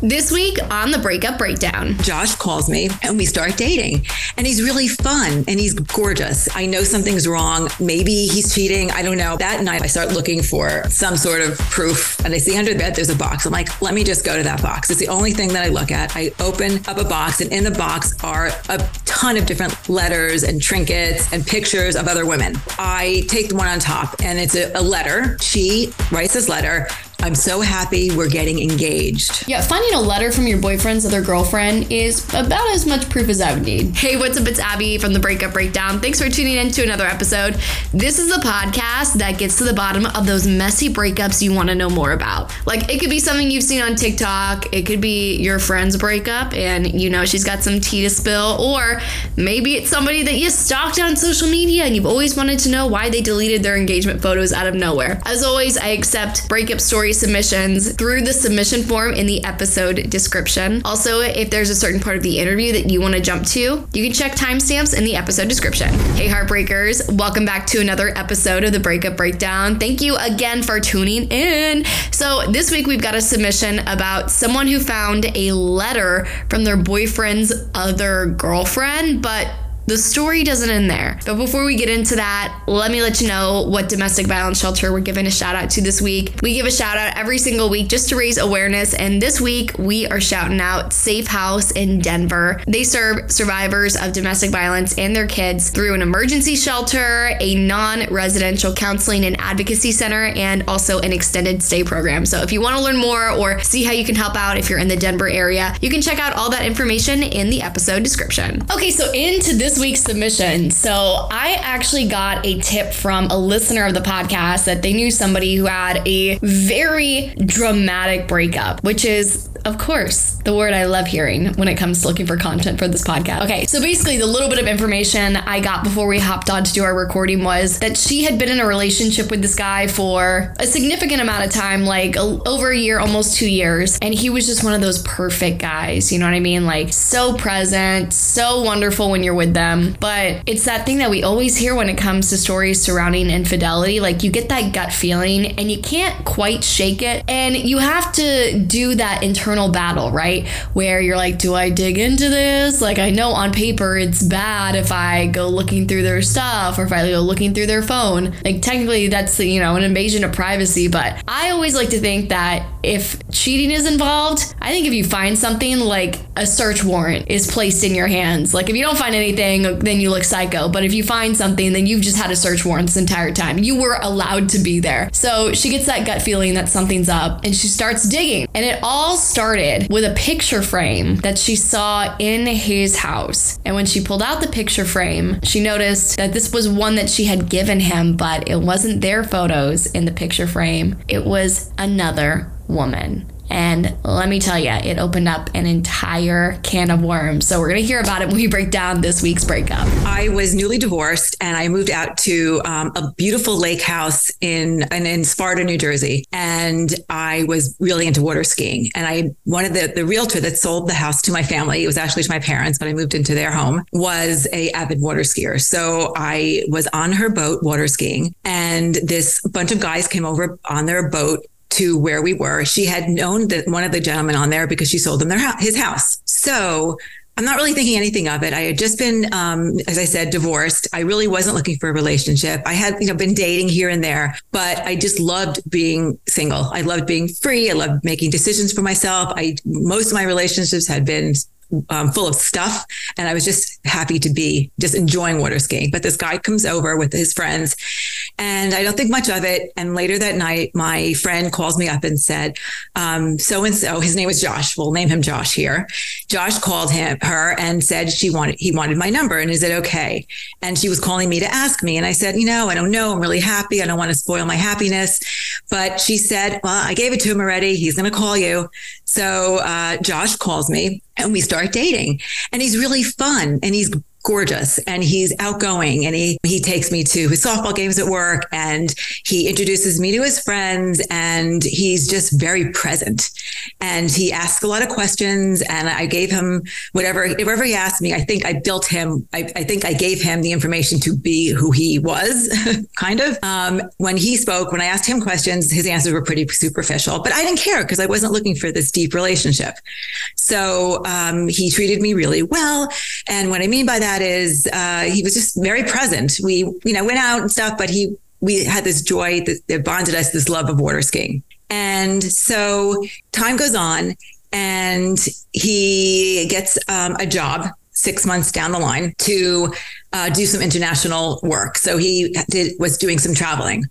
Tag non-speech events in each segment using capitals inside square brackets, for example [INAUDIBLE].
This week on the Breakup Breakdown, Josh calls me and we start dating. And he's really fun and he's gorgeous. I know something's wrong. Maybe he's cheating. I don't know. That night, I start looking for some sort of proof and I see under the bed there's a box. I'm like, let me just go to that box. It's the only thing that I look at. I open up a box and in the box are a ton of different letters and trinkets and pictures of other women. I take the one on top and it's a, a letter. She writes this letter I'm so happy we're getting engaged. Yeah, finding a letter from your boyfriend's other girlfriend is about as much proof as I would need. Hey, what's up? It's Abby from the Breakup Breakdown. Thanks for tuning in to another episode. This is the podcast that gets to the bottom of those messy breakups you want to know more about. Like, it could be something you've seen on TikTok, it could be your friend's breakup and you know she's got some tea to spill, or maybe it's somebody that you stalked on social media and you've always wanted to know why they deleted their engagement photos out of nowhere. As always, I accept breakup stories submissions through the submission form in the episode description. Also, if there's a certain part of the interview that you want to jump to, you can check timestamps in the episode description. Hey, Heartbreakers, welcome back to another episode of the Breakup Breakdown. Thank you again for tuning in. So, this week we've got a submission about someone who found a letter from their boyfriend's other girlfriend, but the story doesn't end there. But before we get into that, let me let you know what domestic violence shelter we're giving a shout out to this week. We give a shout out every single week just to raise awareness. And this week, we are shouting out SafeHouse in Denver. They serve survivors of domestic violence and their kids through an emergency shelter, a non residential counseling and advocacy center, and also an extended stay program. So if you want to learn more or see how you can help out if you're in the Denver area, you can check out all that information in the episode description. Okay, so into this week's submission. So I actually got a tip from a listener of the podcast that they knew somebody who had a very dramatic breakup, which is, of course, the word I love hearing when it comes to looking for content for this podcast. Okay, so basically, the little bit of information I got before we hopped on to do our recording was that she had been in a relationship with this guy for a significant amount of time, like a, over a year, almost two years. And he was just one of those perfect guys, you know what I mean? Like, so present, so wonderful when you're with them. But it's that thing that we always hear when it comes to stories surrounding infidelity. Like you get that gut feeling and you can't quite shake it. And you have to do that internal battle, right? Where you're like, do I dig into this? Like, I know on paper it's bad if I go looking through their stuff or if I go looking through their phone. Like, technically, that's, you know, an invasion of privacy. But I always like to think that if cheating is involved, I think if you find something like a search warrant is placed in your hands, like if you don't find anything, then you look psycho. But if you find something, then you've just had a search warrant this entire time. You were allowed to be there. So she gets that gut feeling that something's up and she starts digging. And it all started with a picture frame that she saw in his house. And when she pulled out the picture frame, she noticed that this was one that she had given him, but it wasn't their photos in the picture frame. It was another woman. And let me tell you, it opened up an entire can of worms. So we're going to hear about it when we break down this week's breakup. I was newly divorced and I moved out to um, a beautiful lake house in, in, in Sparta, New Jersey. And I was really into water skiing. And I wanted the, the realtor that sold the house to my family, it was actually to my parents, but I moved into their home, was a avid water skier. So I was on her boat water skiing and this bunch of guys came over on their boat to where we were. She had known that one of the gentlemen on there because she sold him their his house. So I'm not really thinking anything of it. I had just been, um, as I said, divorced. I really wasn't looking for a relationship. I had, you know, been dating here and there, but I just loved being single. I loved being free. I loved making decisions for myself. I most of my relationships had been um, full of stuff. And I was just happy to be just enjoying water skiing. But this guy comes over with his friends and I don't think much of it. And later that night, my friend calls me up and said, so and so, his name was Josh. We'll name him Josh here. Josh called him, her and said she wanted, he wanted my number. And is it okay? And she was calling me to ask me. And I said, you know, I don't know. I'm really happy. I don't want to spoil my happiness. But she said, well, I gave it to him already. He's going to call you. So uh, Josh calls me and we start dating. And he's really fun and he's gorgeous and he's outgoing and he he takes me to his softball games at work and he introduces me to his friends and he's just very present. And he asks a lot of questions and I gave him whatever whatever he asked me I think I built him I, I think I gave him the information to be who he was [LAUGHS] kind of. Um, when he spoke when I asked him questions his answers were pretty superficial but I didn't care because I wasn't looking for this deep relationship so um, he treated me really well and what I mean by that is uh, he was just very present. We, you know, went out and stuff, but he, we had this joy that, that bonded us, this love of water skiing. And so time goes on and he gets um, a job six months down the line to uh, do some international work. So he did was doing some traveling,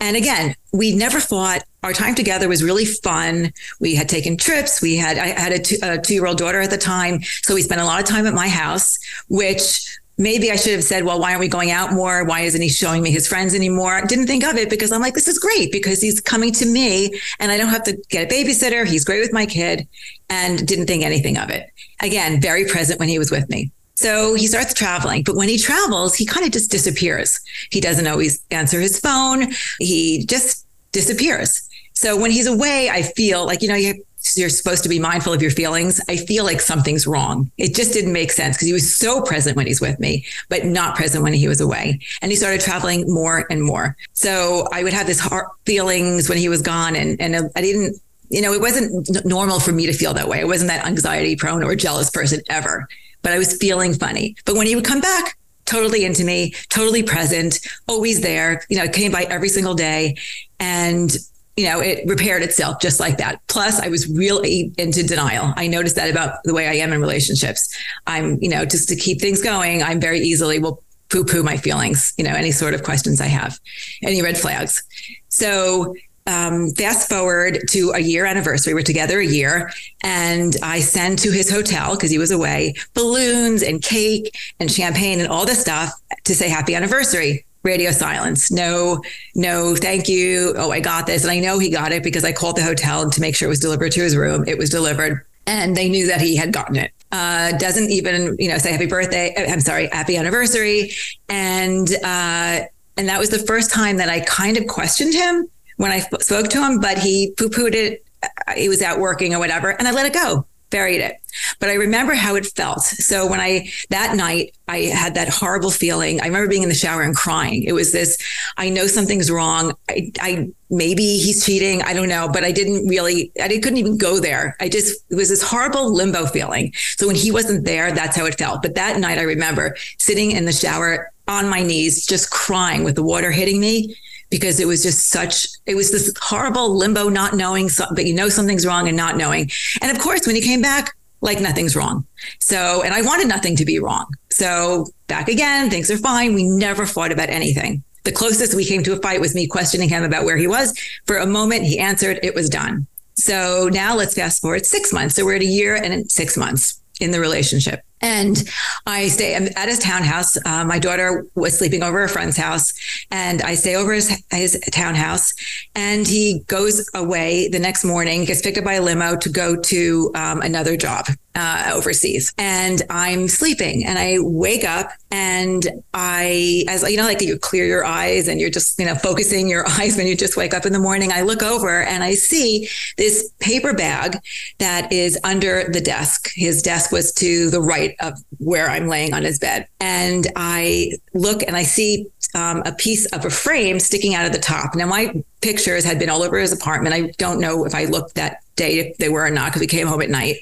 and again, we never fought. Our time together was really fun. We had taken trips. We had I had a two, a two year old daughter at the time, so we spent a lot of time at my house, which maybe I should have said, well, why aren't we going out more? Why isn't he showing me his friends anymore? I Didn't think of it because I'm like, this is great because he's coming to me and I don't have to get a babysitter. He's great with my kid and didn't think anything of it. Again, very present when he was with me. So he starts traveling, but when he travels, he kind of just disappears. He doesn't always answer his phone. He just disappears. So when he's away, I feel like, you know, you you're supposed to be mindful of your feelings. I feel like something's wrong. It just didn't make sense because he was so present when he's with me, but not present when he was away. And he started traveling more and more. So I would have this heart feelings when he was gone, and and I didn't. You know, it wasn't normal for me to feel that way. I wasn't that anxiety prone or jealous person ever, but I was feeling funny. But when he would come back, totally into me, totally present, always there, you know, came by every single day. And you know, it repaired itself just like that. Plus, I was really into denial. I noticed that about the way I am in relationships. I'm, you know, just to keep things going, I'm very easily will poo poo my feelings, you know, any sort of questions I have, any red flags. So, um, fast forward to a year anniversary. We're together a year, and I send to his hotel because he was away balloons and cake and champagne and all this stuff to say happy anniversary radio silence. No, no, thank you. Oh, I got this. And I know he got it because I called the hotel to make sure it was delivered to his room. It was delivered and they knew that he had gotten it. Uh, doesn't even, you know, say happy birthday. Uh, I'm sorry, happy anniversary. And, uh, and that was the first time that I kind of questioned him when I spoke to him, but he poo pooed it. Uh, he was out working or whatever. And I let it go buried it. But I remember how it felt. So when I, that night, I had that horrible feeling. I remember being in the shower and crying. It was this, I know something's wrong. I, I maybe he's cheating. I don't know, but I didn't really, I couldn't even go there. I just, it was this horrible limbo feeling. So when he wasn't there, that's how it felt. But that night, I remember sitting in the shower on my knees, just crying with the water hitting me because it was just such it was this horrible limbo not knowing but you know something's wrong and not knowing. And of course when he came back like nothing's wrong. So and i wanted nothing to be wrong. So back again things are fine. We never fought about anything. The closest we came to a fight was me questioning him about where he was. For a moment he answered it was done. So now let's fast forward six months. So we're at a year and six months in the relationship and I stay at his townhouse. Uh, my daughter was sleeping over a friend's house, and I stay over his, his townhouse. And he goes away the next morning, gets picked up by a limo to go to um, another job uh, overseas. And I'm sleeping, and I wake up, and I, as you know, like you clear your eyes, and you're just you know focusing your [LAUGHS] eyes when you just wake up in the morning. I look over, and I see this paper bag that is under the desk. His desk was to the right of where I'm laying on his bed. And I look and I see um, a piece of a frame sticking out of the top. Now, my pictures had been all over his apartment. I don't know if I looked that day if they were or not because we came home at night.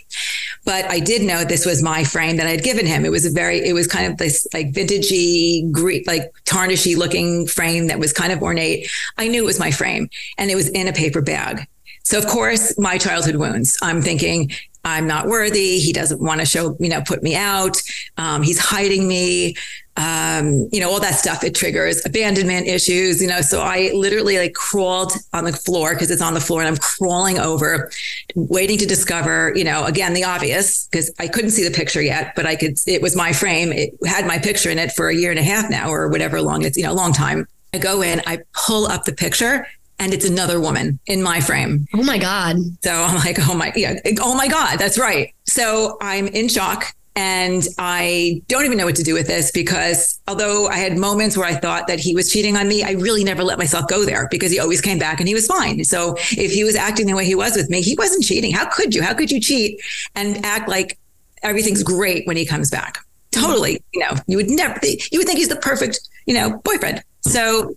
But I did know this was my frame that I'd given him. It was a very, it was kind of this like vintagey, great, like tarnishy looking frame that was kind of ornate. I knew it was my frame and it was in a paper bag. So of course, my childhood wounds. I'm thinking, I'm not worthy. He doesn't want to show, you know, put me out. Um, he's hiding me. Um, you know, all that stuff. It triggers abandonment issues, you know. So I literally like crawled on the floor because it's on the floor and I'm crawling over, waiting to discover, you know, again, the obvious because I couldn't see the picture yet, but I could, it was my frame. It had my picture in it for a year and a half now or whatever long it's, you know, a long time. I go in, I pull up the picture and it's another woman in my frame. Oh my God. So I'm like, oh my, yeah, oh my God, that's right. So I'm in shock. And I don't even know what to do with this because although I had moments where I thought that he was cheating on me, I really never let myself go there because he always came back and he was fine. So if he was acting the way he was with me, he wasn't cheating. How could you? How could you cheat and act like everything's great when he comes back? Totally. You know, you would never, you would think he's the perfect, you know, boyfriend. So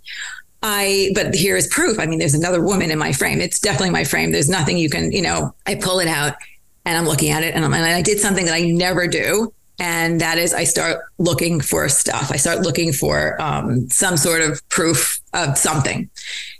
I, but here is proof. I mean, there's another woman in my frame. It's definitely my frame. There's nothing you can, you know, I pull it out and I'm looking at it and, I'm, and I did something that I never do. And that is, I start looking for stuff. I start looking for um, some sort of proof of something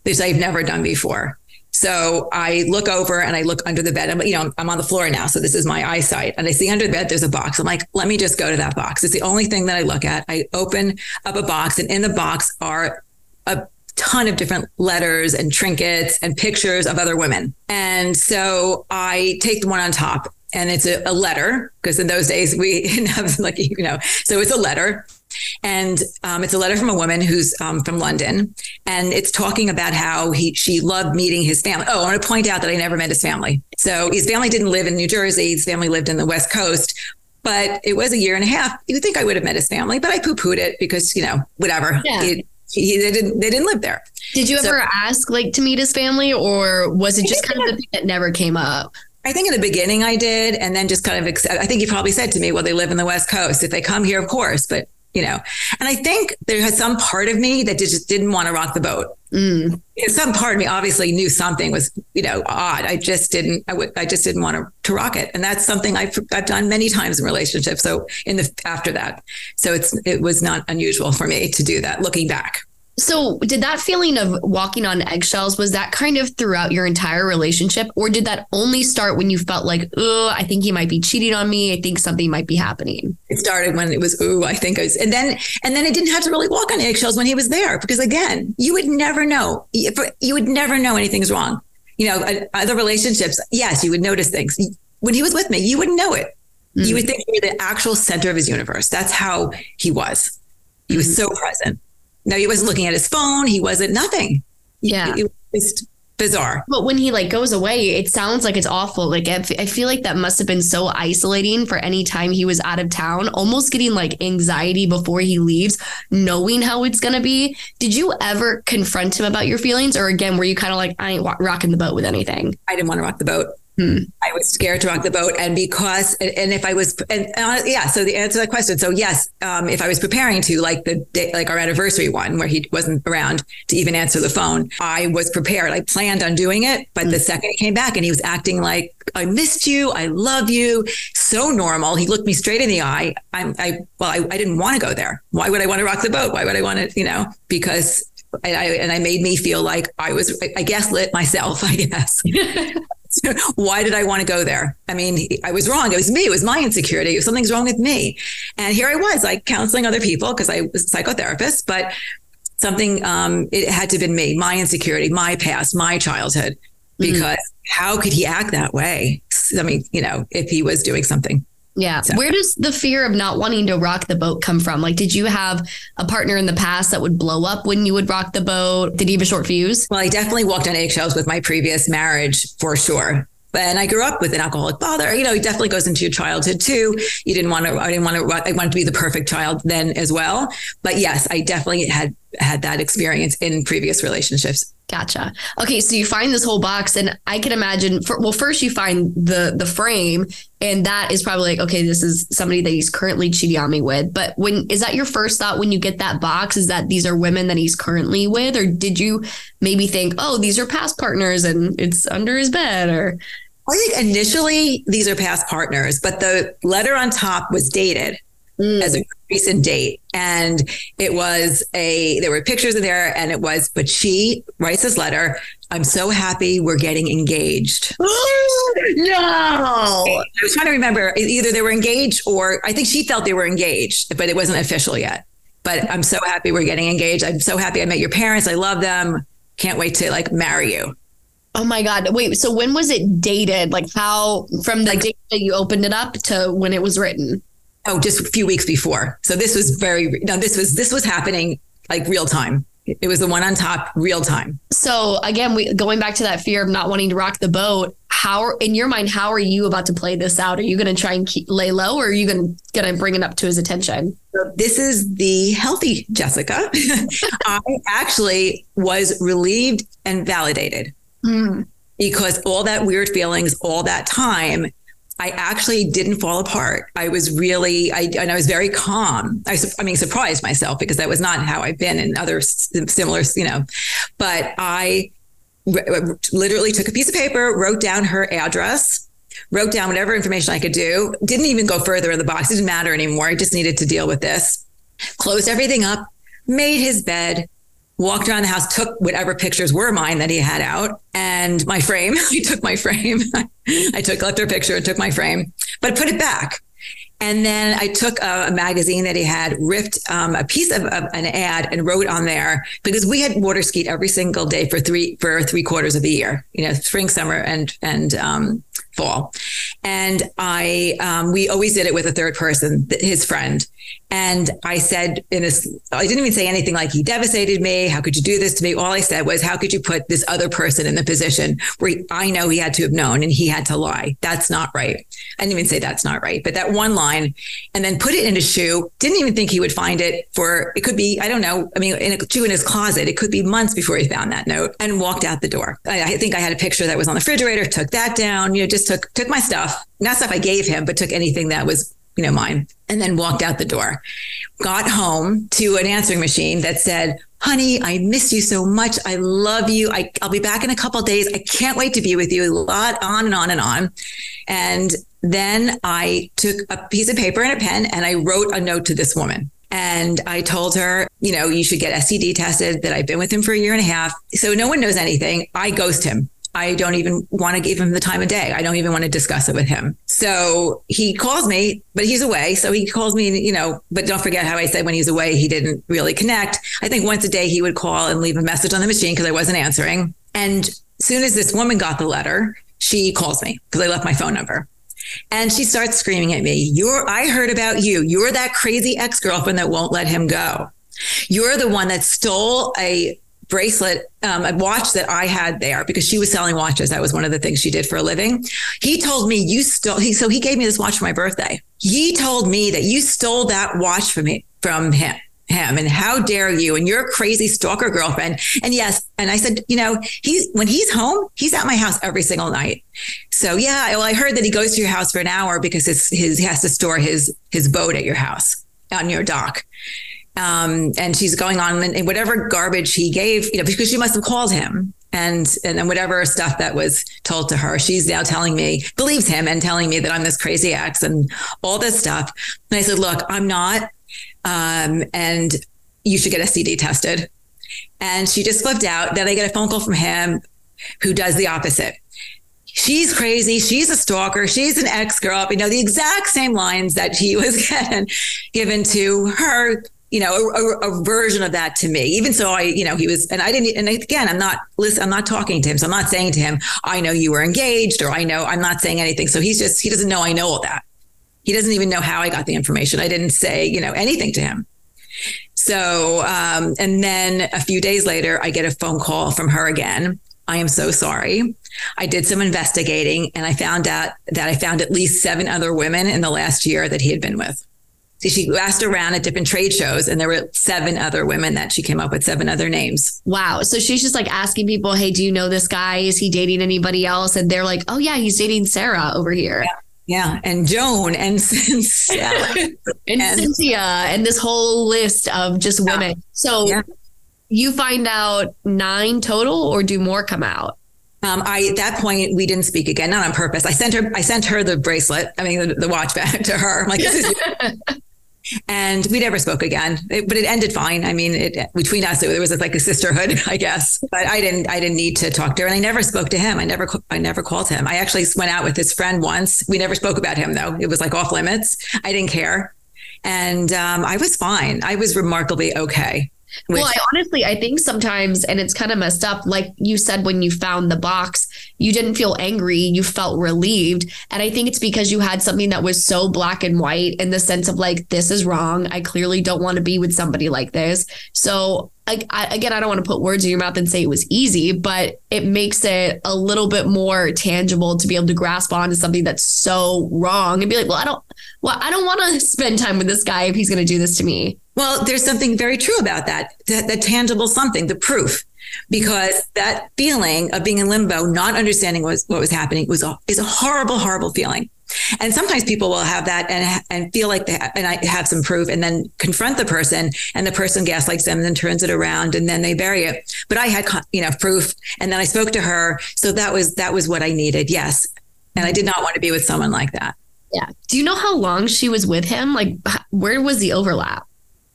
that I've never done before. So I look over and I look under the bed. I'm, you know, I'm on the floor now. So this is my eyesight. And I see under the bed, there's a box. I'm like, let me just go to that box. It's the only thing that I look at. I open up a box and in the box are a ton of different letters and trinkets and pictures of other women. And so I take the one on top and it's a, a letter because in those days we [LAUGHS] didn't have like, you know, so it's a letter. And um, it's a letter from a woman who's um, from London, and it's talking about how he she loved meeting his family. Oh, I want to point out that I never met his family. So his family didn't live in New Jersey. His family lived in the West Coast, but it was a year and a half. You would think I would have met his family, but I poo pooed it because you know whatever. Yeah. It, he, they didn't they didn't live there. Did you so, ever ask like to meet his family, or was it just kind of the thing that never came up? I think in the beginning I did, and then just kind of. I think he probably said to me, "Well, they live in the West Coast. If they come here, of course." But you know, and I think there has some part of me that just didn't want to rock the boat. Mm. Some part of me obviously knew something was, you know, odd. I just didn't. I, w- I just didn't want to, to rock it, and that's something I've I've done many times in relationships. So in the after that, so it's it was not unusual for me to do that. Looking back. So, did that feeling of walking on eggshells was that kind of throughout your entire relationship, or did that only start when you felt like, oh, I think he might be cheating on me. I think something might be happening. It started when it was, oh, I think I was, and then and then I didn't have to really walk on eggshells when he was there because again, you would never know. You would never know anything's wrong. You know, other relationships, yes, you would notice things. When he was with me, you wouldn't know it. Mm-hmm. You would think you were the actual center of his universe. That's how he was. He was mm-hmm. so present. No, he wasn't looking at his phone. He wasn't nothing. Yeah. It, was just bizarre. But when he like goes away, it sounds like it's awful. Like I feel like that must have been so isolating for any time he was out of town, almost getting like anxiety before he leaves, knowing how it's going to be. Did you ever confront him about your feelings? Or again, were you kind of like, I ain't rocking the boat with anything? I didn't want to rock the boat. Hmm. I was scared to rock the boat, and because and if I was and uh, yeah, so the answer to that question, so yes, um, if I was preparing to like the day, like our anniversary one where he wasn't around to even answer the phone, I was prepared. I planned on doing it, but hmm. the second he came back and he was acting like I missed you, I love you, so normal. He looked me straight in the eye. I'm I well, I, I didn't want to go there. Why would I want to rock the boat? Why would I want to you know because and I and I made me feel like I was I guess lit myself. [LAUGHS] I guess. [LAUGHS] [LAUGHS] why did I want to go there? I mean, I was wrong. It was me. It was my insecurity. Something's wrong with me. And here I was, like counseling other people because I was a psychotherapist, but something, um, it had to have been me, my insecurity, my past, my childhood, mm-hmm. because mm-hmm. how could he act that way? I mean, you know, if he was doing something yeah. So. Where does the fear of not wanting to rock the boat come from? Like, did you have a partner in the past that would blow up when you would rock the boat? Did he have a short fuse? Well, I definitely walked on eggshells with my previous marriage for sure. And I grew up with an alcoholic father. You know, it definitely goes into your childhood too. You didn't want to, I didn't want to, I wanted to be the perfect child then as well. But yes, I definitely had had that experience in previous relationships. Gotcha. Okay, so you find this whole box, and I can imagine. For, well, first you find the the frame, and that is probably like, okay, this is somebody that he's currently cheating on me with. But when is that your first thought when you get that box? Is that these are women that he's currently with, or did you maybe think, oh, these are past partners, and it's under his bed, or? I think initially these are past partners, but the letter on top was dated mm. as a recent date. And it was a, there were pictures in there and it was, but she writes this letter. I'm so happy we're getting engaged. [GASPS] no. I was trying to remember either they were engaged or I think she felt they were engaged, but it wasn't official yet. But I'm so happy we're getting engaged. I'm so happy I met your parents. I love them. Can't wait to like marry you. Oh my God. Wait, so when was it dated? Like how from the like, date that you opened it up to when it was written? Oh, just a few weeks before. So this was very no, this was this was happening like real time. It was the one on top, real time. So again, we going back to that fear of not wanting to rock the boat. How, in your mind, how are you about to play this out? Are you going to try and keep, lay low, or are you going to bring it up to his attention? This is the healthy Jessica. [LAUGHS] I actually was relieved and validated mm. because all that weird feelings, all that time, I actually didn't fall apart. I was really, I, and I was very calm. I, I mean, surprised myself because that was not how I've been in other similar, you know, but I literally took a piece of paper, wrote down her address, wrote down whatever information I could do, didn't even go further in the box. It didn't matter anymore. I just needed to deal with this, closed everything up, made his bed, walked around the house, took whatever pictures were mine that he had out and my frame. [LAUGHS] I took my frame. I took, her picture, and took my frame, but put it back. And then I took a, a magazine that he had, ripped um, a piece of, of, an ad, and wrote on there because we had water skied every single day for three for three quarters of the year. You know, spring, summer, and and um, And I, um, we always did it with a third person, his friend. And I said in this, I didn't even say anything like he devastated me. How could you do this to me? All I said was, how could you put this other person in the position where I know he had to have known and he had to lie? That's not right. I didn't even say that's not right, but that one line and then put it in his shoe. Didn't even think he would find it for, it could be, I don't know. I mean, in a shoe in his closet, it could be months before he found that note and walked out the door. I, I think I had a picture that was on the refrigerator, took that down, you know, just took, took my stuff, not stuff I gave him, but took anything that was you know, mine, and then walked out the door. Got home to an answering machine that said, honey, I miss you so much. I love you. I, will be back in a couple days. I can't wait to be with you. A lot on and on and on. And then I took a piece of paper and a pen and I wrote a note to this woman. And I told her, you know, you should get STD tested, that I've been with him for a year and a half. So no one knows anything. I ghost him. I don't even want to give him the time of day. I don't even want to discuss it with him. So he calls me, but he's away. So he calls me, you know, but don't forget how I said when he's away, he didn't really connect. I think once a day he would call and leave a message on the machine because I wasn't answering. And soon as this woman got the letter, she calls me because I left my phone number. And she starts screaming at me, You're, I heard about you. You're that crazy ex girlfriend that won't let him go. You're the one that stole a bracelet, um, a watch that I had there because she was selling watches. That was one of the things she did for a living. He told me you stole. He, so he gave me this watch for my birthday. He told me that you stole that watch from me from him. Him and how dare you and your crazy stalker girlfriend and yes and I said you know he when he's home he's at my house every single night so yeah well I heard that he goes to your house for an hour because his his he has to store his his boat at your house on your dock um, and she's going on and whatever garbage he gave, you know, because she must have called him and and whatever stuff that was told to her, she's now telling me, believes him and telling me that I'm this crazy ex and all this stuff. And I said, look, I'm not. Um, and you should get a STD tested. And she just flipped out. Then I get a phone call from him who does the opposite. She's crazy. She's a stalker. She's an ex girl. You know, the exact same lines that he was [LAUGHS] getting, given to her you know, a, a, a, version of that to me. Even so, I, you know, he was, and I didn't, and again, I'm not, listen, I'm not talking to him. So I'm not saying to him, I know you were engaged or I know, I'm not saying anything. So he's just, he doesn't know I know all that. He doesn't even know how I got the information. I didn't say, you know, anything to him. So, um, and then a few days later, I get a phone call from her again. I am so sorry. I did some investigating and I found out that I found at least seven other women in the last year that he had been with. So she asked around at different trade shows, and there were seven other women that she came up with, seven other names. Wow. So she's just like asking people, hey, do you know this guy? Is he dating anybody else? And they're like, oh, yeah, he's dating Sarah over here. Yeah. Yeah, and Joan and, [LAUGHS] and, [LAUGHS] and, and Cynthia and this whole list of just women. Yeah. So yeah. you find out nine total, or do more come out? Um, I at that point we didn't speak again, not on purpose. I sent her I sent her the bracelet, I mean the, the watch back [LAUGHS] to her. I'm like, this is and we never spoke again. It, but it ended fine. I mean it, between us it, there was like a sisterhood [LAUGHS] i guess. But i didn't i didn't need to talk to her. And i never spoke to him. I never i never called him. I actually went out with his friend once. We never spoke about him though. It was like off limits. I didn't care. And um, i was fine. I was remarkably okay Which, well, I honestly, I think sometimes, and it's kind of messed up. Like you said, when you found the box, you didn't feel angry, you felt relieved. And I think it's because you had something that was so black and white in the sense of like, this is wrong. I clearly don't want to be with somebody like this. So like I, again, I don't want to put words in your mouth and say it was easy, but it makes it a little bit more tangible to be able to grasp onto something that's so wrong and be like, well, I don't, well, I don't want to spend time with this guy if he's going to do this to me. Well, there's something very true about that, that, that tangible something, the proof, because that feeling of being in limbo, not understanding what was, what was happening was a, is a horrible, horrible feeling. And sometimes people will have that and and feel like they have, and I have some proof, and then confront the person, and the person gaslights them, and then turns it around, and then they bury it. But I had you know proof, and then I spoke to her, so that was that was what I needed. Yes, and I did not want to be with someone like that. Yeah. Do you know how long she was with him? Like, where was the overlap?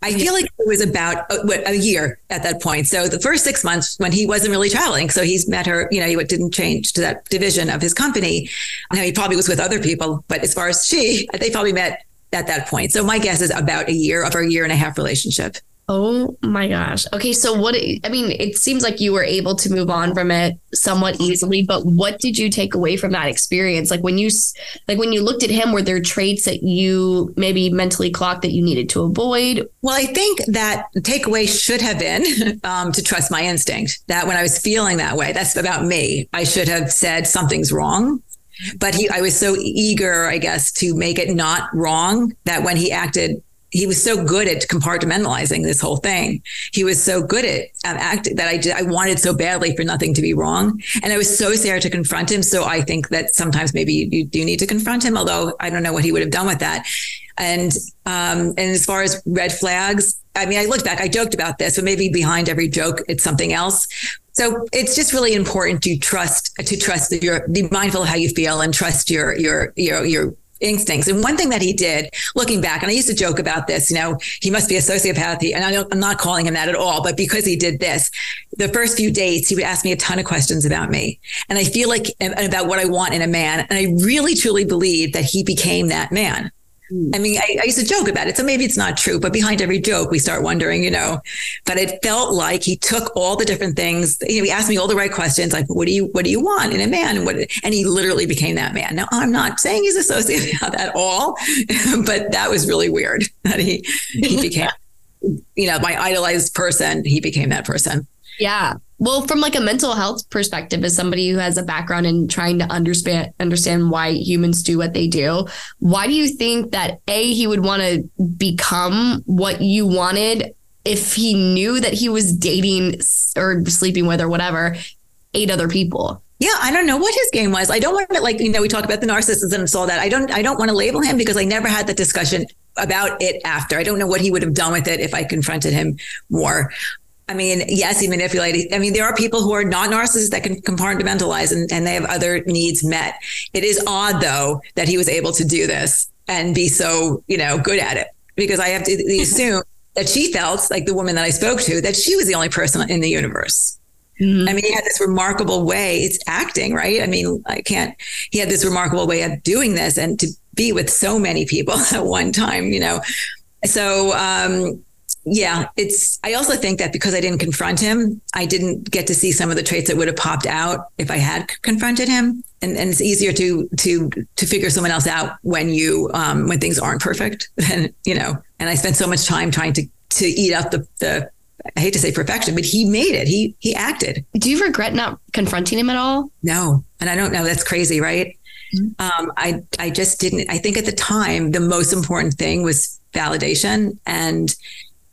I feel like it was about a, uh, a year at that point. So the first six months when he wasn't really traveling, so he's met her, you know, he didn't change to that division of his company. He probably was with other people, but as far as she, they probably met at that point. So my guess is about a year of a year and a half relationship. Oh my gosh. Okay, so what I mean, it seems like you were able to move on from it somewhat easily, but what did you take away from that experience? Like when you like when you looked at him were there traits that you maybe mentally clocked that you needed to avoid? Well, I think that takeaway should have been [LAUGHS] um, to trust my instinct. That when I was feeling that way, that's about me. I should have said something's wrong but he i was so eager i guess to make it not wrong that when he acted he was so good at compartmentalizing this whole thing. He was so good at um, acting that I did, I wanted so badly for nothing to be wrong. And I was so scared to confront him. So I think that sometimes maybe you, do need to confront him, although I don't know what he would have done with that. And, um, and as far as red flags, I mean, I look back, I joked about this, but maybe behind every joke, it's something else. So it's just really important to trust, to trust you're, be mindful of how you feel and trust your, your, your, your instincts. And one thing that he did, looking back, and I used to joke about this, you know, he must be a sociopath. And I am not calling him that at all, but because he did this, the first few dates, he would ask me a ton of questions about me. And I feel like, and about what I want in a man. And I really, truly believe that he became that man. I mean, I, I, used to joke about it. So maybe it's not true, but behind every joke, we start wondering, you know, but it felt like he took all the different things. You know, he asked me all the right questions, like, what do you, what do you want in a man? And what, and he literally became that man. Now I'm not saying he's a sociopath at all, [LAUGHS] but that was really weird [LAUGHS] that he, he became, you know, my idolized person. He became that person. Yeah. Well, from like a mental health perspective, as somebody who has a background in trying to understand understand why humans do what they do, why do you think that a he would want to become what you wanted if he knew that he was dating or sleeping with or whatever eight other people? Yeah, I don't know what his game was. I don't want to like you know we talk about the narcissism and all that. I don't I don't want to label him because I never had the discussion about it after. I don't know what he would have done with it if I confronted him more. I mean, yes, he manipulated. I mean, there are people who are not narcissists that can compartmentalize and, and they have other needs met. It is odd, though, that he was able to do this and be so, you know, good at it because I have to assume that she felt like the woman that I spoke to, that she was the only person in the universe. Mm-hmm. I mean, he had this remarkable way. It's acting, right? I mean, I can't, he had this remarkable way of doing this and to be with so many people [LAUGHS] at one time, you know. So, um, yeah, it's. I also think that because I didn't confront him, I didn't get to see some of the traits that would have popped out if I had confronted him. And, and it's easier to to to figure someone else out when you um, when things aren't perfect. [LAUGHS] And you know, and I spent so much time trying to to eat up the the. I hate to say perfection, but he made it. He he acted. Do you regret not confronting him at all? No, and I don't know. That's crazy, right? Mm-hmm. Um, I I just didn't. I think at the time the most important thing was validation and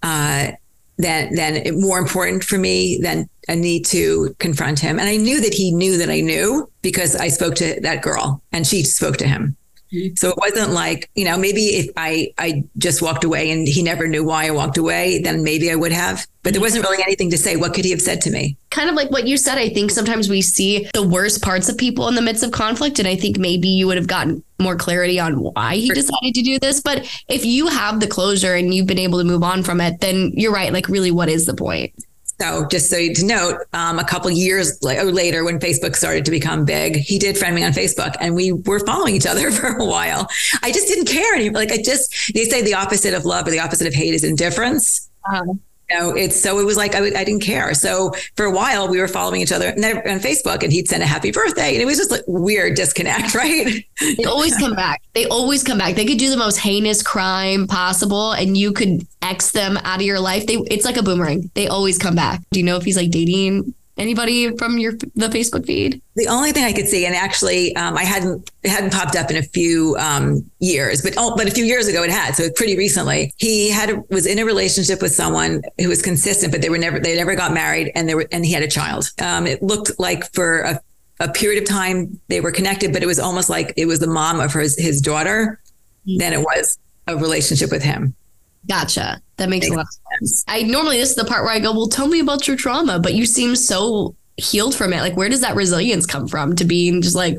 uh, then then more important for me than a need to confront him. And I knew that he knew that I knew because I spoke to that girl and she spoke to him. Mm-hmm. So it wasn't like, you know, maybe if I I just walked away and he never knew why I walked away, then maybe I would have. But there wasn't really anything to say. What could he have said to me? Kind of like what you said. I think sometimes we see the worst parts of people in the midst of conflict. And I think maybe you would have gotten more clarity on why he decided to do this. But if you have the closure and you've been able to move on from it, then you're right. Like, really, what is the point? So just so you to note, um, a couple years later, when Facebook started to become big, he did friend me on Facebook, and we were following each other [LAUGHS] for a while. I just didn't care anymore. Like I just, they say the opposite of love or the opposite of hate is indifference. Uh-huh. Know, it's so it was like I, I didn't care. So for a while we were following each other on Facebook, and he'd send a happy birthday, and it was just like weird disconnect, [LAUGHS] right? They always come back. They always come back. They could do the most heinous crime possible, and you could X them out of your life. They it's like a boomerang. They always come back. Do you know if he's like dating Anybody from your the Facebook feed? The only thing I could see, and actually, um, I hadn't it hadn't popped up in a few um, years, but oh, but a few years ago it had. So pretty recently, he had was in a relationship with someone who was consistent, but they were never they never got married, and they were and he had a child. Um, it looked like for a, a period of time they were connected, but it was almost like it was the mom of his his daughter mm-hmm. than it was a relationship with him. Gotcha. That makes, a lot of sense. I normally this is the part where I go, well, tell me about your trauma, but you seem so healed from it. Like, where does that resilience come from to being just like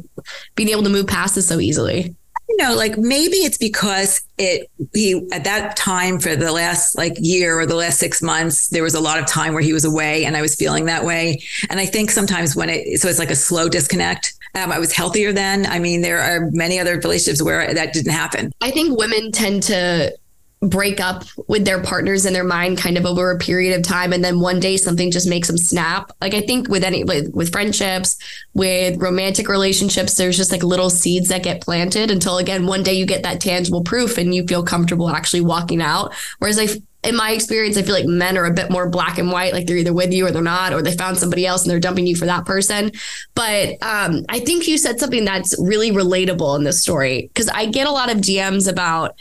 being able to move past this so easily? You know, like maybe it's because it he at that time for the last like year or the last six months, there was a lot of time where he was away and I was feeling that way. And I think sometimes when it so it's like a slow disconnect. Um, I was healthier then. I mean, there are many other relationships where that didn't happen. I think women tend to break up with their partners in their mind kind of over a period of time and then one day something just makes them snap like i think with any with, with friendships with romantic relationships there's just like little seeds that get planted until again one day you get that tangible proof and you feel comfortable actually walking out whereas i in my experience, I feel like men are a bit more black and white, like they're either with you or they're not, or they found somebody else and they're dumping you for that person. But um, I think you said something that's really relatable in this story because I get a lot of DMs about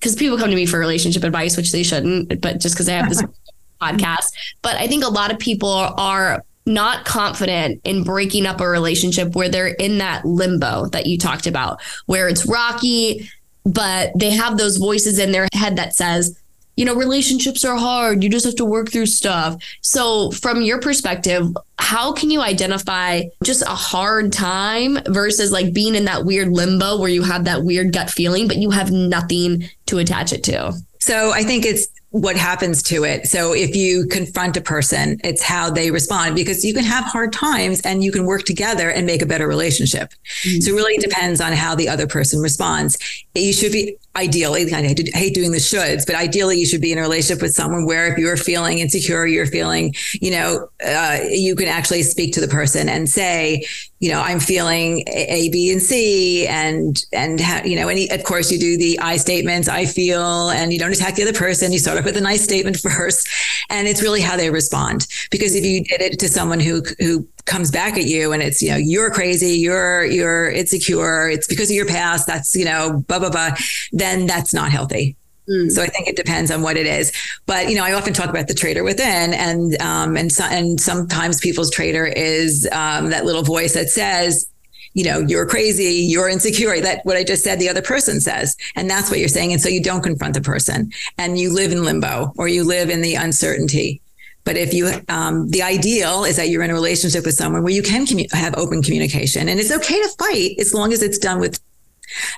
because people come to me for relationship advice, which they shouldn't, but just because I have this [LAUGHS] podcast. But I think a lot of people are not confident in breaking up a relationship where they're in that limbo that you talked about, where it's rocky, but they have those voices in their head that says, you know, relationships are hard. You just have to work through stuff. So, from your perspective, how can you identify just a hard time versus like being in that weird limbo where you have that weird gut feeling, but you have nothing to attach it to? So, I think it's what happens to it. So if you confront a person, it's how they respond because you can have hard times and you can work together and make a better relationship. Mm-hmm. So it really depends on how the other person responds. You should be ideally, I hate doing the shoulds, but ideally you should be in a relationship with someone where if you're feeling insecure, you're feeling, you know, uh, you can actually speak to the person and say, you know, I'm feeling A, B, and C, and and ha- you know, and of course you do the I statements. I feel, and you don't attack the other person. You start off [LAUGHS] with a nice statement first, and it's really how they respond. Because if you did it to someone who who comes back at you and it's you know you're crazy you're you're insecure it's because of your past that's you know blah blah blah then that's not healthy mm. so I think it depends on what it is. But you know, I often talk about the traitor within, and um, and so, and sometimes people's traitor is um, that little voice that says, you know, you're crazy, you're insecure. That what I just said, the other person says, and that's what you're saying. And so you don't confront the person, and you live in limbo or you live in the uncertainty. But if you, um, the ideal is that you're in a relationship with someone where you can commu- have open communication, and it's okay to fight as long as it's done with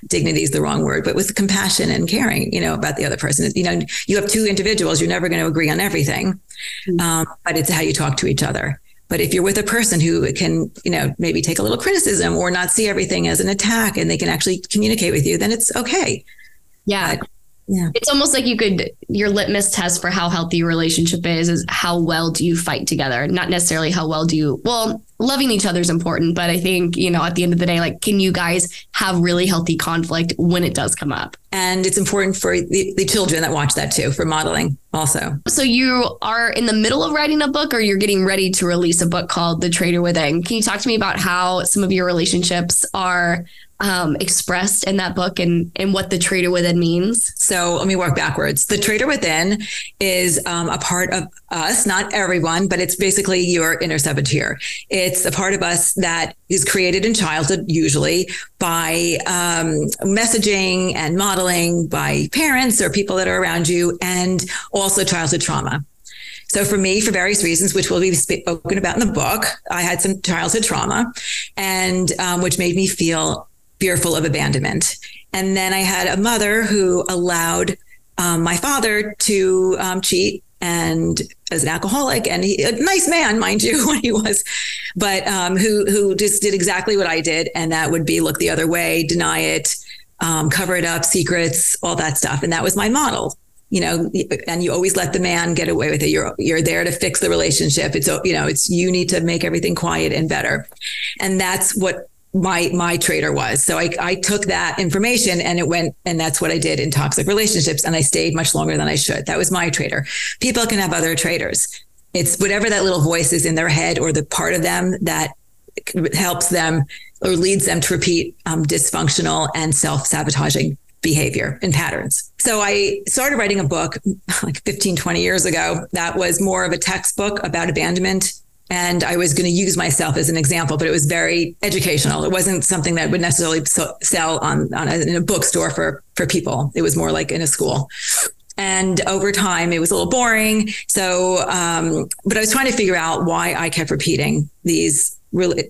dignity is the wrong word, but with compassion and caring, you know, about the other person. You know, you have two individuals, you're never going to agree on everything, mm-hmm. um, but it's how you talk to each other. But if you're with a person who can, you know, maybe take a little criticism or not see everything as an attack and they can actually communicate with you, then it's okay. Yeah. Yeah. It's almost like you could your litmus test for how healthy your relationship is is how well do you fight together, not necessarily how well do you well, loving each other is important, but I think, you know, at the end of the day like can you guys have really healthy conflict when it does come up? And it's important for the, the children that watch that too for modeling also. So you are in the middle of writing a book or you're getting ready to release a book called The Traitor Within. Can you talk to me about how some of your relationships are um, expressed in that book and, and what the traitor within means? So let me work backwards. The traitor within is um, a part of us, not everyone, but it's basically your inner saboteur. It's a part of us that is created in childhood, usually by um, messaging and modeling by parents or people that are around you, and also childhood trauma. So for me, for various reasons, which will be spoken about in the book, I had some childhood trauma, and um, which made me feel fearful of abandonment. And then I had a mother who allowed um, my father to um, cheat and as an alcoholic and he, a nice man, mind you, [LAUGHS] when he was, but um, who who just did exactly what I did, and that would be look the other way, deny it, um, cover it up, secrets, all that stuff, and that was my model. you know, and you always let the man get away with it. You're you're there to fix the relationship. It's you know, it's you need to make everything quiet and better, and that's what my my traitor was. So I I took that information and it went and that's what I did in toxic relationships and I stayed much longer than I should. That was my traitor. People can have other traitors. It's whatever that little voice is in their head or the part of them that helps them or leads them to repeat um, dysfunctional and self-sabotaging behavior and patterns. So I started writing a book like 15, 20 years ago that was more of a textbook about abandonment and I was going to use myself as an example, but it was very educational. It wasn't something that would necessarily sell on, on a, in a bookstore for for people. It was more like in a school. And over time, it was a little boring. So, um, but I was trying to figure out why I kept repeating these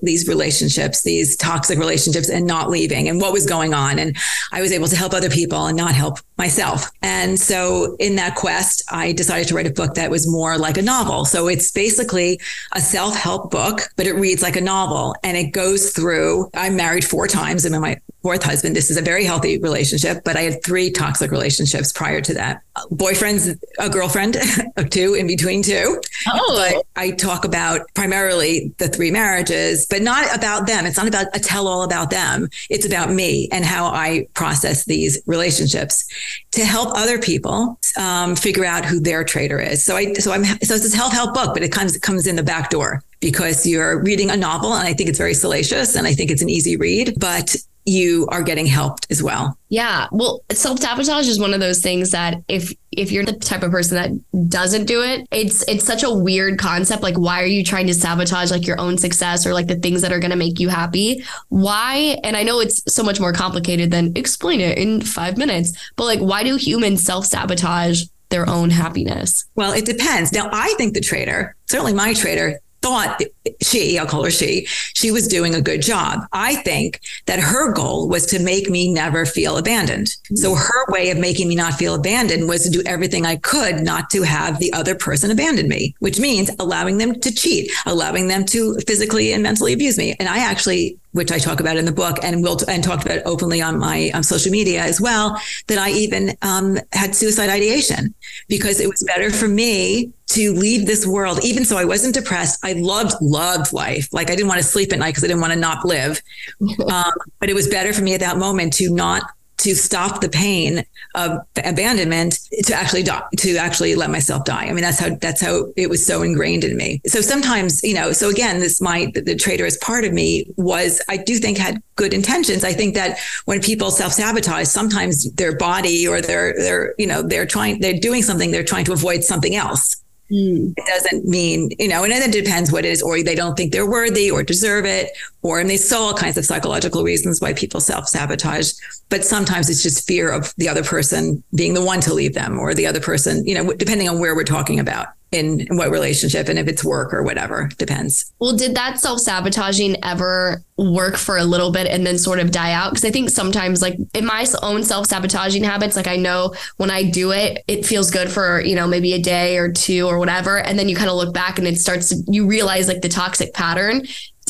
these relationships, these toxic relationships, and not leaving, and what was going on. And I was able to help other people and not help myself. And so, in that quest, I decided to write a book that was more like a novel. So it's basically a self help book, but it reads like a novel, and it goes through. I'm married four times. I'm in my fourth husband. This is a very healthy relationship, but I had three toxic relationships prior to that. Boyfriends, a girlfriend, [LAUGHS] two in between two. Oh. But I talk about primarily the three marriages, but not about them. It's not about a tell all about them. It's about me and how I process these relationships to help other people um, figure out who their traitor is. So I, so I'm, so it's a self help book, but it comes, it comes in the back door because you're reading a novel and I think it's very salacious and I think it's an easy read, but you are getting helped as well. Yeah. Well, self-sabotage is one of those things that if if you're the type of person that doesn't do it, it's it's such a weird concept. Like why are you trying to sabotage like your own success or like the things that are going to make you happy? Why? And I know it's so much more complicated than explain it in 5 minutes, but like why do humans self-sabotage their own happiness? Well, it depends. Now, I think the traitor, certainly my traitor, thought she, I'll call her she, she was doing a good job. I think that her goal was to make me never feel abandoned. So hmm. her way of making me not feel abandoned was to do everything I could not to have the other person abandon me, which means allowing them to cheat, allowing them to physically and mentally abuse me. And I actually which I talk about in the book and will and talked about openly on my um, social media as well, that I even um, had suicide ideation because it was better for me to leave this world. Even so, I wasn't depressed. I loved loved life. Like I didn't want to sleep at night because I didn't want to not live. [LAUGHS] um, but it was better for me at that moment to not to stop the pain of abandonment to actually die, to actually let myself die. I mean, that's how that's how it was so ingrained in me. So sometimes, you know, so again, this my the, traitor as part of me was I do think had good intentions. I think that when people self sabotage, sometimes their body or their their you know they're trying they're doing something they're trying to avoid something else. Mm. It doesn't mean, you know, and then it depends what it is, or they don't think they're worthy or deserve it, or and they saw all kinds of psychological reasons why people self sabotage. But sometimes it's just fear of the other person being the one to leave them, or the other person, you know, depending on where we're talking about in, what relationship and if it's work or whatever depends. Well, did that self sabotaging ever work for a little bit and then sort of die out? Because I think sometimes, like in my own self sabotaging habits, like I know when I do it, it feels good for, you know, maybe a day or two or whatever. And then you kind of look back and it starts to, you realize like the toxic pattern.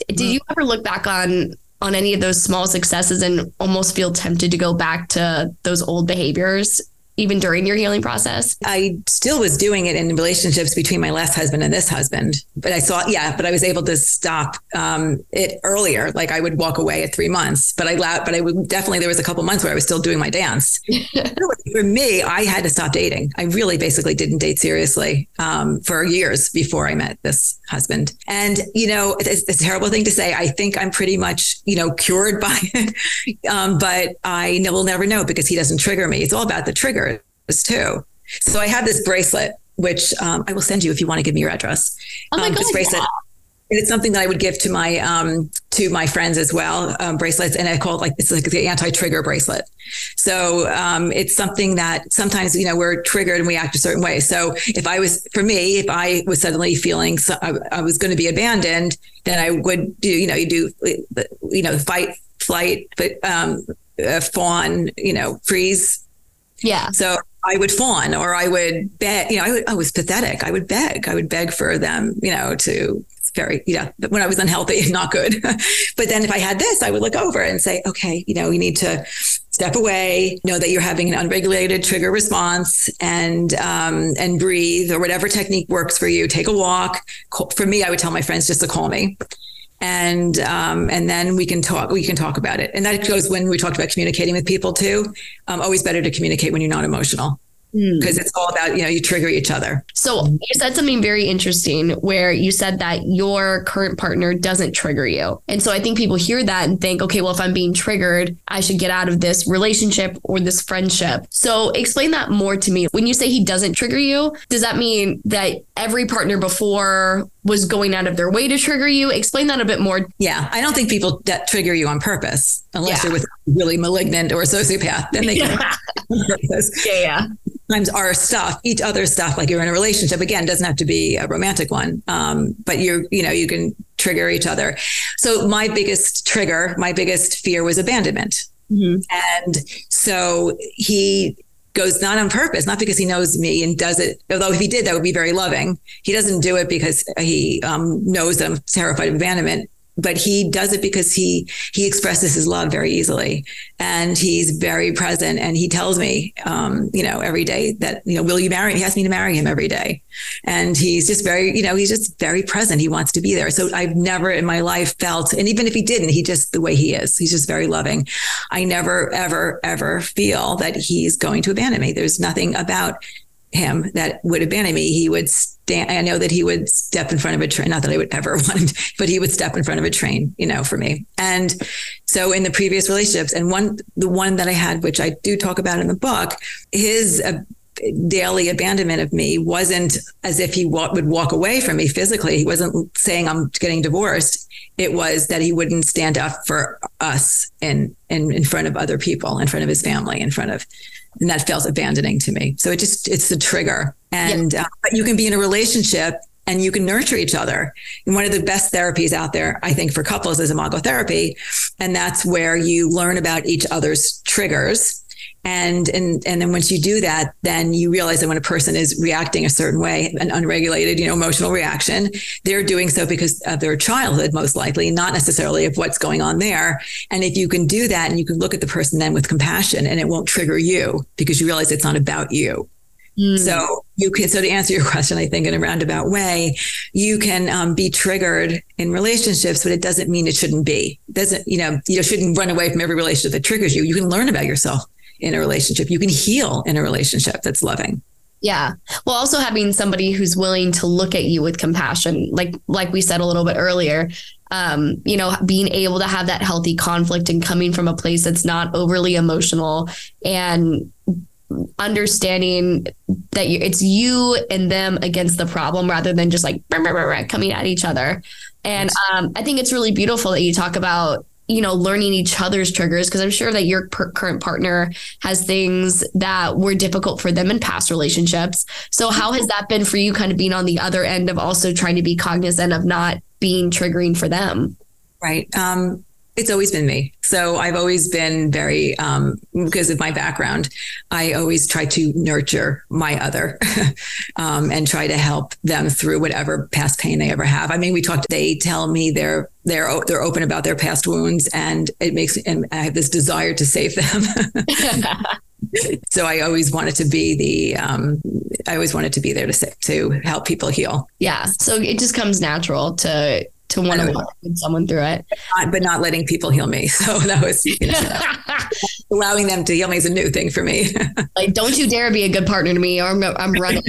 Did mm. you ever look back on on any of those small successes and almost feel tempted to go back to those old behaviors even during your healing process? I still was doing it in relationships between my last husband and this husband, but I saw, yeah, but I was able to stop um, it earlier. Like I would walk away at three months, but I allowed, but I would definitely, there was a couple months where I was still doing my dance. [LAUGHS] for me, I had to stop dating. I really basically didn't date seriously um, for years before I met this husband. And, you know, it's, it's, a terrible thing to say. I think I'm pretty much, you know, cured [LAUGHS] by it. Um, but I will never know because he doesn't trigger me. It's all about the trigger too. So I have this bracelet, which um, I will send you if you want to give me your address. Oh my um, God, this bracelet. Yeah. It's something that I would give to my um, to my friends as well, um, bracelets, and I call it like it's like the anti-trigger bracelet. So um, it's something that sometimes you know we're triggered and we act a certain way. So if I was, for me, if I was suddenly feeling so, I, I was going to be abandoned, then I would do you know you do you know fight, flight, but um, uh, fawn, you know freeze. Yeah. So I would fawn or I would beg, you know, I, would, I was pathetic. I would beg. I would beg for them, you know, to very, know, when I was unhealthy, [LAUGHS] not good. but then if I had this, I would look over and say, okay, you know, you need to step away, know that you're having an unregulated trigger response, and um, and breathe or whatever technique works for you. Take a walk. For me, I would tell my friends just to call me and um, and then we can talk we can talk about it. And that goes when we talked about communicating with people too. Um, always better to communicate when you're not emotional because mm. it's all about you know you trigger each other. So you said something very interesting where you said that your current partner doesn't trigger you. And so i think people hear that and think okay well if i'm being triggered i should get out of this relationship or this friendship. So explain that more to me. When you say he doesn't trigger you does that mean that every partner before was going out of their way to trigger you? Explain that a bit more. Yeah i don't think people that trigger you on purpose unless yeah. they're with really malignant or a sociopath then they [LAUGHS] yeah. yeah yeah sometimes our stuff, each other's stuff, like you're in a relationship, again, doesn't have to be a romantic one. Um, but you're, you know, you can trigger each other. So my biggest trigger, my biggest fear was abandonment. Mm-hmm. And so he goes not on purpose, not because he knows me and does it. Although if he did, that would be very loving. He doesn't do it because he um, knows that I'm terrified of abandonment but he does it because he he expresses his love very easily. And he's very present and he tells me um, you know every day that you know will you marry? He asks me to marry him every day. And he's just very you know he's just very present. He wants to be there. So i've never in my life felt and even if he didn't he just the way he is he's just very loving. I never ever ever feel that he's going to abandon me. There's nothing about him that would abandon me, he would stand. I know that he would step in front of a train. Not that I would ever [LAUGHS] want him, but he would step in front of a train, you know, for me. And so in the previous relationships, and one, the one that I had, which I do talk about in the book, his uh, daily abandonment of me wasn't as if he wa- would walk away from me physically. He wasn't saying I'm getting divorced. It was that he wouldn't stand up for us in, in, in front of other people, in front of his family, in front of and that felt abandoning to me. So it just it's the trigger, and uh, but you can be in a relationship and you can nurture each other. And one of the best therapies out there, I think, for couples is imago therapy, and that's where you learn about each other's triggers and and and then once you do that then you realize that when a person is reacting a certain way an unregulated you know emotional reaction they're doing so because of their childhood most likely not necessarily of what's going on there and if you can do that and you can look at the person then with compassion and it won't trigger you because you realize it's not about you Mm. So you can, so to answer your [LAUGHS] question, I think in a roundabout way, you can um, be triggered in relationships, but it doesn't mean it shouldn't be. It doesn't, you know, you shouldn't run away from every relationship that triggers you. You can learn about yourself in a relationship. You can heal in a relationship that's loving. Yeah. Well, also having somebody who's willing to look at you with compassion, like like we said a little bit earlier, um, you know, being able to have that healthy conflict and coming from a place that's not overly emotional and understanding that you, it's you and them against the problem rather than just like coming at each other. And um, I think it's really beautiful that you talk about you know, learning each other's triggers because I'm sure that your per- current partner has things that were difficult for them in past relationships. So, how has that been for you, kind of being on the other end of also trying to be cognizant of not being triggering for them? Right. Um, it's always been me. So I've always been very, um, because of my background, I always try to nurture my other [LAUGHS] um, and try to help them through whatever past pain they ever have. I mean, we talked. They tell me they're they're they're open about their past wounds, and it makes and I have this desire to save them. [LAUGHS] [LAUGHS] so I always wanted to be the um, I always wanted to be there to to help people heal. Yeah. So it just comes natural to to want to walk with someone through it. But not letting people heal me. [LAUGHS] So that was you know, [LAUGHS] allowing them to heal me is a new thing for me. [LAUGHS] like, don't you dare be a good partner to me or I'm, I'm running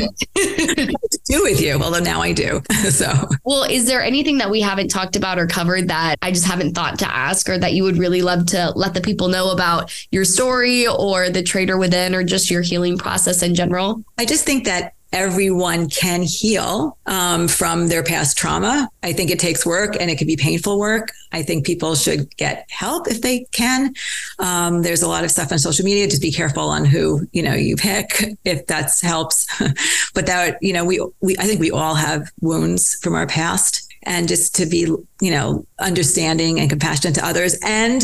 do with you, although now I do. so, well, is there anything that we haven't talked about or covered that I just haven't thought to ask or that you would really love to let the people know about your story or the traitor within or just your healing process in general? I just think that everyone can heal um, from their past trauma. I think it takes work and it can be painful work. I think people should get help if they can. Um, there's a lot of stuff on social media. Just be careful on who you know you pick if that helps. [LAUGHS] but that you know we we I think we all have wounds from our past, and just to be you know understanding and compassionate to others and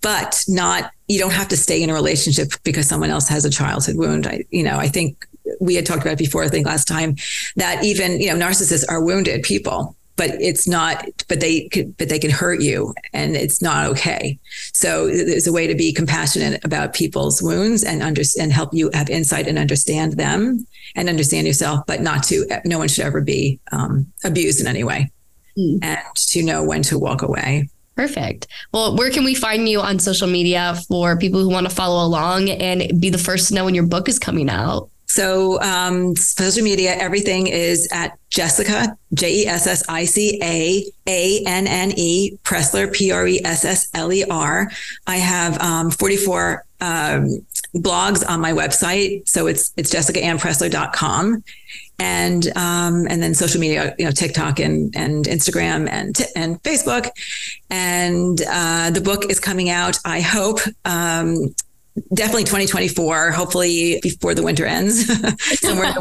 but not you don't have to stay in a relationship because someone else has a childhood wound. I, you know, I think we had talked about before, I think last time, that even, you know, narcissists are wounded people. but it's not but they could but they can hurt you and it's not okay so there's a way to be compassionate about people's wounds and understand and help you have insight and understand them and understand yourself but not to no one should ever be um, abused in any way mm. and to know when to walk away Perfect. Well, where can we find you on social media for people who want to follow along and be the first to know when your book is coming out? So, um, social media, everything is at Jessica, J E S S I C A A N N E, Pressler, P R E S S L E R. I have um, 44 um, blogs on my website. So it's it's jessicaannpressler.com. And um, and then social media, you know, TikTok and and Instagram and and Facebook, and uh, the book is coming out. I hope um, definitely 2024, hopefully before the winter ends, [LAUGHS] somewhere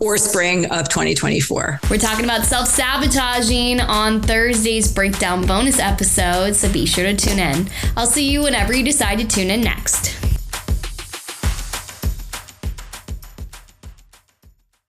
or spring of 2024. We're talking about self sabotaging on Thursday's breakdown bonus episode, so be sure to tune in. I'll see you whenever you decide to tune in next.